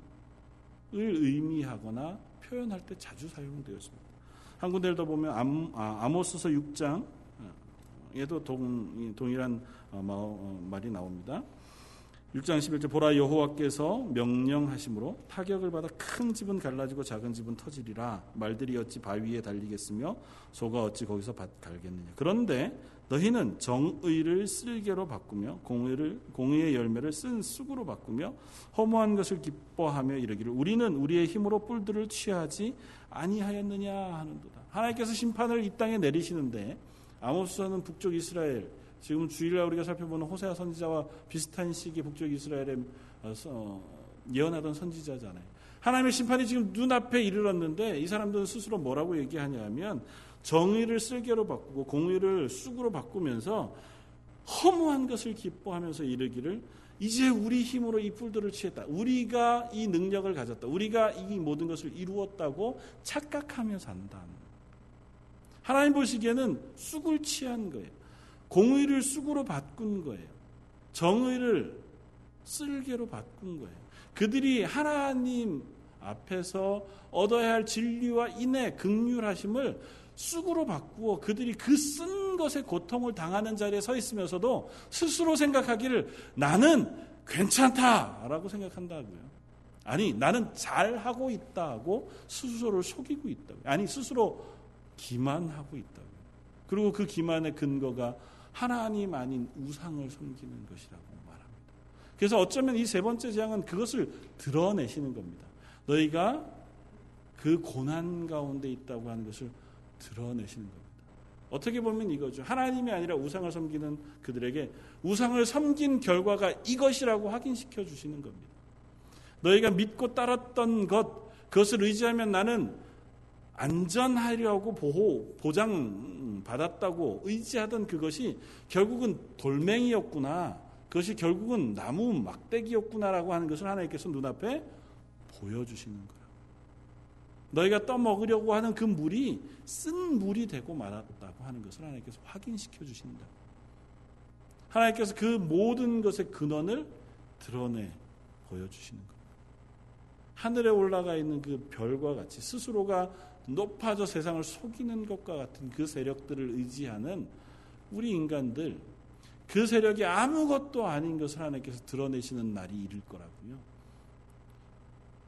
의미하거나 표현할 때 자주 사용되었습니다. 한 군데를 더 보면 암, 아, 모스서 6장에도 동, 동일한 어, 어, 말이 나옵니다. 6장 11절 보라 여호와께서 명령하심으로 타격을 받아 큰 집은 갈라지고 작은 집은 터지리라 말들이 어찌 바위에 달리겠으며 소가 어찌 거기서 갈겠느냐 그런데 너희는 정의를 쓸개로 바꾸며 공의를 공의의 열매를 쓴 쑥으로 바꾸며 허무한 것을 기뻐하며 이르기를 우리는 우리의 힘으로 뿔들을 취하지 아니하였느냐 하는도다. 하나님께서 심판을 이 땅에 내리시는데 아모스서는 북쪽 이스라엘 지금 주일날 우리가 살펴보는 호세아 선지자와 비슷한 시기 북쪽 이스라엘에 어, 어, 예언하던 선지자잖아요. 하나님의 심판이 지금 눈앞에 이르렀는데 이 사람들은 스스로 뭐라고 얘기하냐면 정의를 쓸개로 바꾸고 공의를 쑥으로 바꾸면서 허무한 것을 기뻐하면서 이르기를 이제 우리 힘으로 이 뿔들을 취했다. 우리가 이 능력을 가졌다. 우리가 이 모든 것을 이루었다고 착각하며 산다. 하나님 보시기에는 쑥을 취한 거예요. 공의를 쑥으로 바꾼 거예요. 정의를 쓸개로 바꾼 거예요. 그들이 하나님 앞에서 얻어야 할 진리와 인애, 극률하심을 쑥으로 바꾸어 그들이 그 쓴 것에 고통을 당하는 자리에 서 있으면서도 스스로 생각하기를 나는 괜찮다라고 생각한다고요. 아니, 나는 잘하고 있다고 스스로를 속이고 있다고요. 아니, 스스로 기만하고 있다고요. 그리고 그 기만의 근거가 하나님 아닌 우상을 섬기는 것이라고 말합니다. 그래서 어쩌면 이 세 번째 재앙은 그것을 드러내시는 겁니다. 너희가 그 고난 가운데 있다고 하는 것을 드러내시는 겁니다. 어떻게 보면 이거죠. 하나님이 아니라 우상을 섬기는 그들에게 우상을 섬긴 결과가 이것이라고 확인시켜 주시는 겁니다. 너희가 믿고 따랐던 것, 그것을 의지하면 나는 안전하려고 보호, 보장 받았다고 의지하던 그것이 결국은 돌멩이였구나. 그것이 결국은 나무 막대기였구나라고 하는 것을 하나님께서 눈앞에 보여주시는 거예요. 너희가 떠먹으려고 하는 그 물이 쓴 물이 되고 말았다고 하는 것을 하나님께서 확인시켜 주신다. 하나님께서 그 모든 것의 근원을 드러내 보여주시는 겁니다. 하늘에 올라가 있는 그 별과 같이 스스로가 높아져 세상을 속이는 것과 같은 그 세력들을 의지하는 우리 인간들, 그 세력이 아무것도 아닌 것을 하나님께서 드러내시는 날이 이를 거라고요.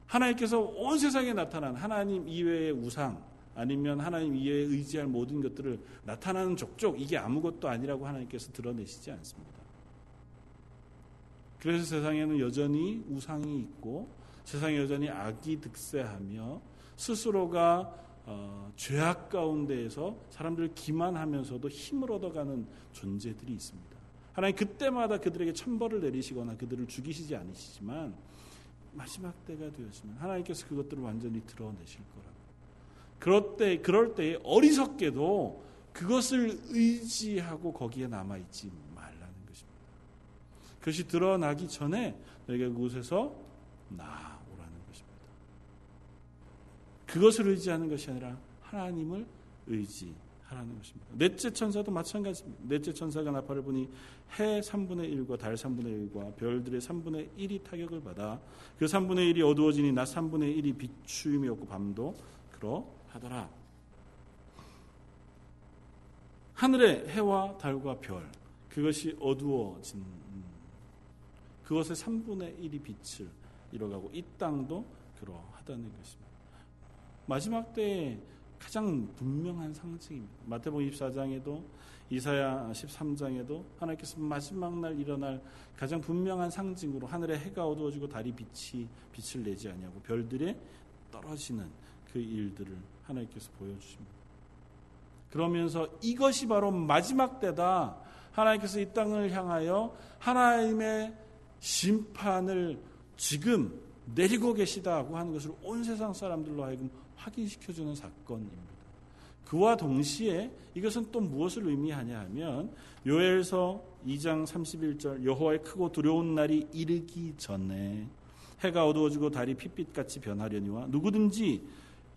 하나님께서 온 세상에 나타난 하나님 이외의 우상 아니면 하나님 이외에 의지할 모든 것들을 나타나는 족족 이게 아무것도 아니라고 하나님께서 드러내시지 않습니다. 그래서 세상에는 여전히 우상이 있고 세상에 여전히 악이 득세하며 스스로가 어, 죄악 가운데에서 사람들을 기만하면서도 힘을 얻어가는 존재들이 있습니다. 하나님 그때마다 그들에게 천벌을 내리시거나 그들을 죽이시지 않으시지만 마지막 때가 되었으면 하나님께서 그것들을 완전히 드러내실 거라고. 그럴 때 그럴 때 어리석게도 그것을 의지하고 거기에 남아 있지 말라는 것입니다. 그것이 드러나기 전에 너희가 그곳에서 것입니다. 그것을 의지하는 것이 아니라 하나님을 의지 하라는 것입니다. 넷째 천사도 마찬가지입니다. 넷째 천사가 나팔을 보니 해 3분의 1과 달 3분의 1과 별들의 3분의 1이 타격을 받아 그 3분의 1이 어두워지니 낮 3분의 1이 비추임이 없고 밤도 그러하더라. 하늘의 해와 달과 별 그것이 어두워진 그것의 3분의 1이 빛을 잃어가고 이 땅도 그러하다는 것입니다. 마지막 때에 가장 분명한 상징입니다. 마태복음 24장에도 이사야 13장에도 하나님께서 마지막 날 일어날 가장 분명한 상징으로 하늘에 해가 어두워지고 달이 빛이 빛을 내지 아니하고 별들에 떨어지는 그 일들을 하나님께서 보여주십니다. 그러면서 이것이 바로 마지막 때다. 하나님께서 이 땅을 향하여 하나님의 심판을 지금 내리고 계시다고 하는 것을 온 세상 사람들로 하여금 확인시켜주는 사건입니다. 그와 동시에 이것은 또 무엇을 의미하냐 하면 요엘서 2장 31절 여호와의 크고 두려운 날이 이르기 전에 해가 어두워지고 달이 핏빛같이 변하려니와 누구든지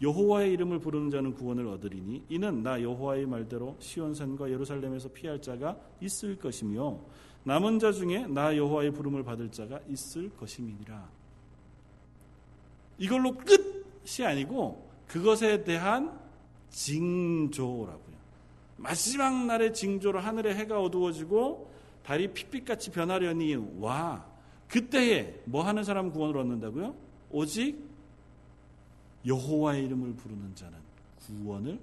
여호와의 이름을 부르는 자는 구원을 얻으리니 이는 나 여호와의 말대로 시온산과 예루살렘에서 피할 자가 있을 것이며 남은 자 중에 나 여호와의 부름을 받을 자가 있을 것임이니라. 이걸로 끝이 아니고 그것에 대한 징조라고요. 마지막 날의 징조로 하늘의 해가 어두워지고 달이 핏빛같이 변하려니 와 그때에 뭐 하는 사람 구원을 얻는다고요? 오직 여호와의 이름을 부르는 자는 구원을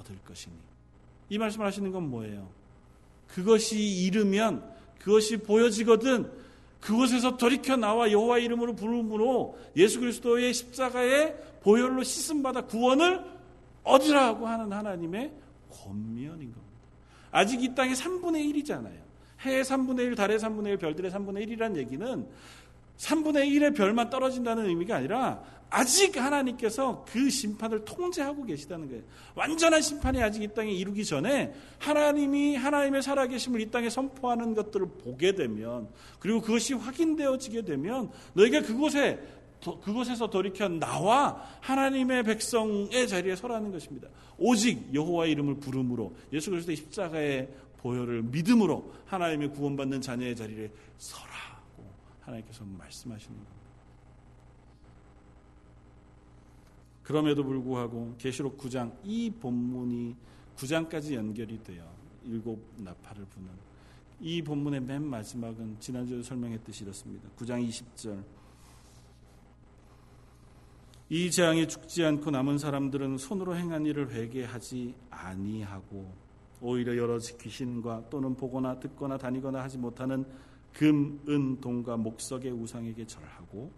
얻을 것이니 이 말씀을 하시는 건 뭐예요? 그것이 이르면 그것이 보여지거든 그곳에서 돌이켜 나와 여호와 이름으로 부름으로 예수 그리스도의 십자가의 보혈로 씻음 받아 구원을 얻으라고 하는 하나님의 권면인 겁니다. 아직 이 땅이 3분의 1이잖아요. 해의 3분의 1, 달의 3분의 1, 별들의 3분의 1이라는 얘기는 3분의 1의 별만 떨어진다는 의미가 아니라 아직 하나님께서 그 심판을 통제하고 계시다는 거예요. 완전한 심판이 아직 이 땅에 이루기 전에 하나님이 하나님의 살아계심을 이 땅에 선포하는 것들을 보게 되면 그리고 그것이 확인되어지게 되면 너희가 그곳에 그곳에서 돌이켜 나와 하나님의 백성의 자리에 서라는 것입니다. 오직 여호와의 이름을 부름으로 예수 그리스도의 십자가의 보혈을 믿음으로 하나님의 구원받는 자녀의 자리에 서라고 하나님께서 말씀하시는 겁니다. 그럼에도 불구하고 계시록 9장 이 본문이 9장까지 연결이 돼요. 일곱 나팔을 부는 이 본문의 맨 마지막은 지난주에 설명했듯이 이렇습니다. 9장 20절 이 재앙에 죽지 않고 남은 사람들은 손으로 행한 일을 회개하지 아니하고 오히려 여러 귀신과 또는 보거나 듣거나 다니거나 하지 못하는 금, 은, 동과 목석의 우상에게 절하고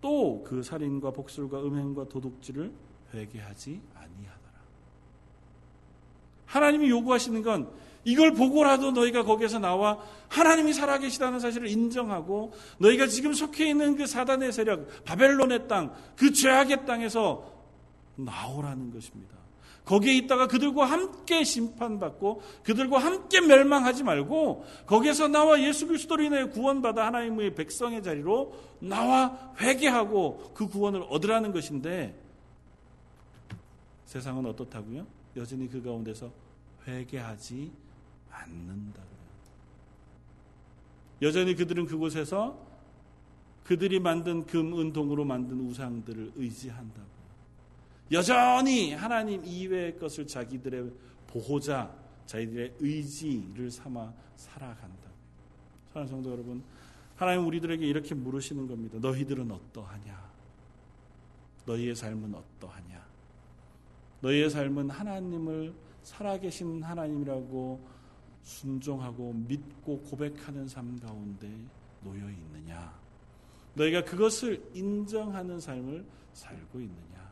또 그 살인과 복술과 음행과 도둑질을 회개하지 아니하더라. 하나님이 요구하시는 건 이걸 보고라도 너희가 거기에서 나와 하나님이 살아계시다는 사실을 인정하고 너희가 지금 속해 있는 그 사단의 세력, 바벨론의 땅, 그 죄악의 땅에서 나오라는 것입니다. 거기에 있다가 그들과 함께 심판받고 그들과 함께 멸망하지 말고 거기에서 나와 예수 그리스도로 인해 구원받아 하나님의 백성의 자리로 나와 회개하고 그 구원을 얻으라는 것인데 세상은 어떻다고요? 여전히 그 가운데서 회개하지 않는다. 여전히 그들은 그곳에서 그들이 만든 금, 은, 동으로 만든 우상들을 의지한다고. 여전히 하나님 이외의 것을 자기들의 보호자, 자기들의 의지를 삼아 살아간다. 사랑하는 성도 여러분, 하나님 우리들에게 이렇게 물으시는 겁니다. 너희들은 어떠하냐? 너희의 삶은 어떠하냐? 너희의 삶은 하나님을 살아계신 하나님이라고 순종하고 믿고 고백하는 삶 가운데 놓여 있느냐? 너희가 그것을 인정하는 삶을 살고 있느냐?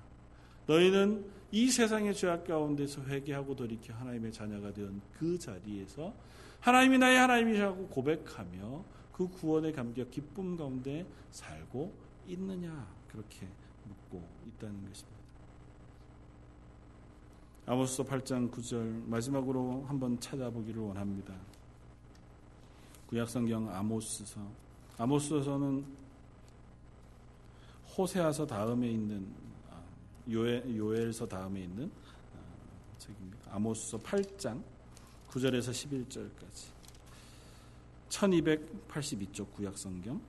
너희는 이 세상의 죄악 가운데서 회개하고 돌이켜 하나님의 자녀가 된 그 자리에서 하나님이 나의 하나님이라고 고백하며 그 구원의 감격, 기쁨 가운데 살고 있느냐? 그렇게 묻고 있다는 것입니다. 아모스서 8장 9절 마지막으로 한번 찾아보기를 원합니다. 구약성경 아모스서 아모스서는 호세아서 다음에 있는 아, 요엘, 요엘서 다음에 있는 아, 책입니다. 아모스서 8장 9절에서 11절까지 1282쪽 구약성경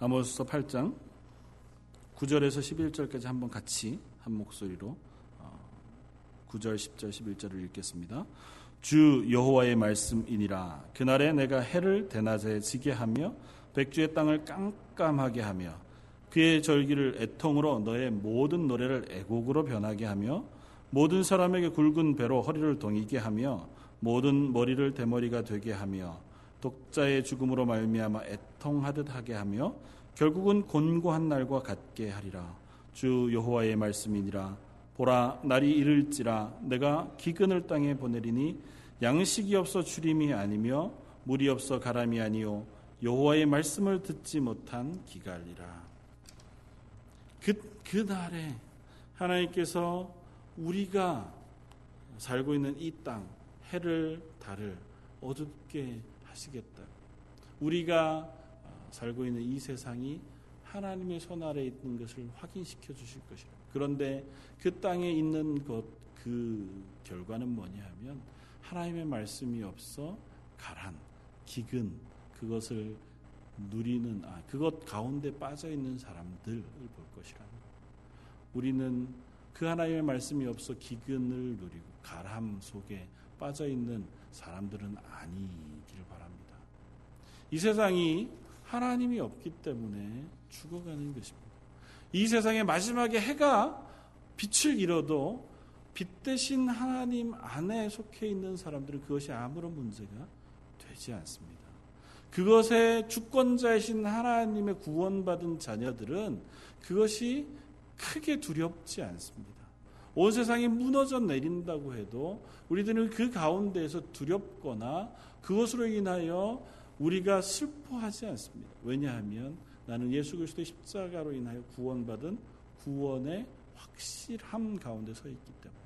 아모스서 8장 9절에서 11절까지 한번 같이 한 목소리로 9절, 어, 10절, 11절을 읽겠습니다. 주 여호와의 말씀이니라 그날에 내가 해를 대낮에 지게 하며 백주의 땅을 깜깜하게 하며 그의 절기를 애통으로 너의 모든 노래를 애곡으로 변하게 하며 모든 사람에게 굵은 배로 허리를 동이게 하며 모든 머리를 대머리가 되게 하며 독자의 죽음으로 말미암아 애통하듯 하게 하며 결국은 곤고한 날과 같게 하리라. 주 여호와의 말씀이니라. 보라 날이 이를지라 내가 기근을 땅에 보내리니 양식이 없어 주림이 아니며 물이 없어 가람이 아니요 여호와의 말씀을 듣지 못한 기갈이라. 그 그 날에 하나님께서 우리가 살고 있는 이 땅 해를 달을 어둡게 하시겠다. 우리가 살고 있는 이 세상이 하나님의 손 아래 있는 것을 확인시켜 주실 것이라. 그런데 그 땅에 있는 것 그 결과는 뭐냐 하면 하나님의 말씀이 없어 가란, 기근 그것을 누리는 아 그것 가운데 빠져 있는 사람들을 볼 것이라는 우리는 그 하나님의 말씀이 없어 기근을 누리고 가람 속에 빠져 있는 사람들은 아니기를 바랍니다. 이 세상이 하나님이 없기 때문에 죽어가는 것입니다. 이 세상의 마지막에 해가 빛을 잃어도 빛 대신 하나님 안에 속해 있는 사람들은 그것이 아무런 문제가 되지 않습니다. 그것의 주권자이신 하나님의 구원받은 자녀들은 그것이 크게 두렵지 않습니다. 온 세상이 무너져 내린다고 해도 우리들은 그 가운데에서 두렵거나 그것으로 인하여 우리가 슬퍼하지 않습니다. 왜냐하면 나는 예수 그리스도의 십자가로 인하여 구원받은 구원의 확실함 가운데 서 있기 때문에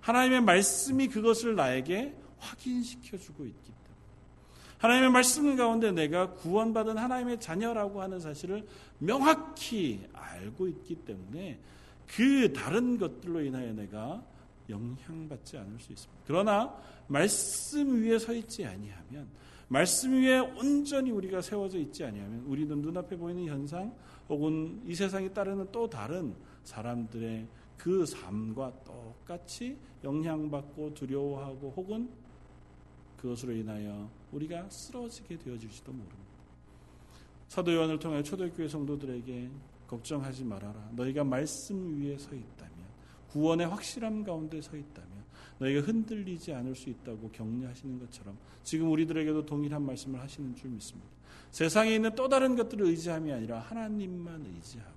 하나님의 말씀이 그것을 나에게 확인시켜 주고 있기 때문에 하나님의 말씀 가운데 내가 구원받은 하나님의 자녀라고 하는 사실을 명확히 알고 있기 때문에 그 다른 것들로 인하여 내가 영향받지 않을 수 있습니다. 그러나 말씀 위에 서 있지 아니하면 말씀 위에 온전히 우리가 세워져 있지 아니하면 우리는 눈앞에 보이는 현상 혹은 이 세상에 따르는 또 다른 사람들의 그 삶과 똑같이 영향받고 두려워하고 혹은 그것으로 인하여 우리가 쓰러지게 되어질지도 모릅니다. 사도 요한을 통해 초대교회 성도들에게 걱정하지 말아라. 너희가 말씀 위에 서 있다면 구원의 확실함 가운데 서 있다면 너희가 흔들리지 않을 수 있다고 격려하시는 것처럼 지금 우리들에게도 동일한 말씀을 하시는 줄 믿습니다. 세상에 있는 또 다른 것들을 의지함이 아니라 하나님만 의지하고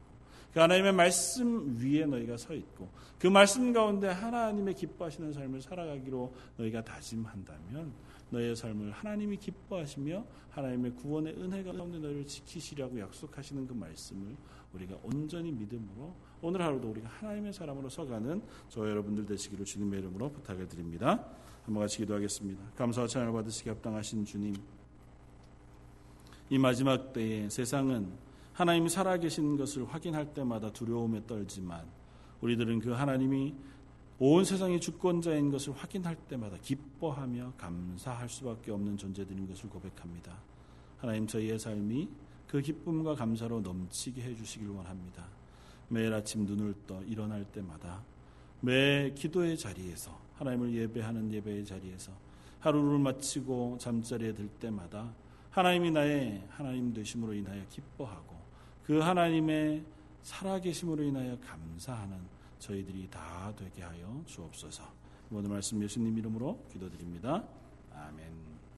그 하나님의 말씀 위에 너희가 서 있고 그 말씀 가운데 하나님의 기뻐하시는 삶을 살아가기로 너희가 다짐한다면 너희의 삶을 하나님이 기뻐하시며 하나님의 구원의 은혜가 가운데 너희를 지키시라고 약속하시는 그 말씀을 우리가 온전히 믿음으로 오늘 하루도 우리가 하나님의 사람으로 서가는 저 여러분들 되시기를 주님의 이름으로 부탁을 드립니다. 한번 같이 기도하겠습니다. 감사와 찬양을 받으시기 합당하신 주님. 이 마지막 때에 세상은 하나님이 살아계신 것을 확인할 때마다 두려움에 떨지만 우리들은 그 하나님이 온 세상의 주권자인 것을 확인할 때마다 기뻐하며 감사할 수밖에 없는 존재들인 것을 고백합니다. 하나님 저희의 삶이 그 기쁨과 감사로 넘치게 해주시길 원합니다. 매일 아침 눈을 떠 일어날 때마다 매 기도의 자리에서 하나님을 예배하는 예배의 자리에서 하루를 마치고 잠자리에 들 때마다 하나님이 나의 하나님 되심으로 인하여 기뻐하고 그 하나님의 살아계심으로 인하여 감사하는 저희들이 다 되게 하여 주옵소서. 모든 말씀 예수님 이름으로 기도드립니다. 아멘.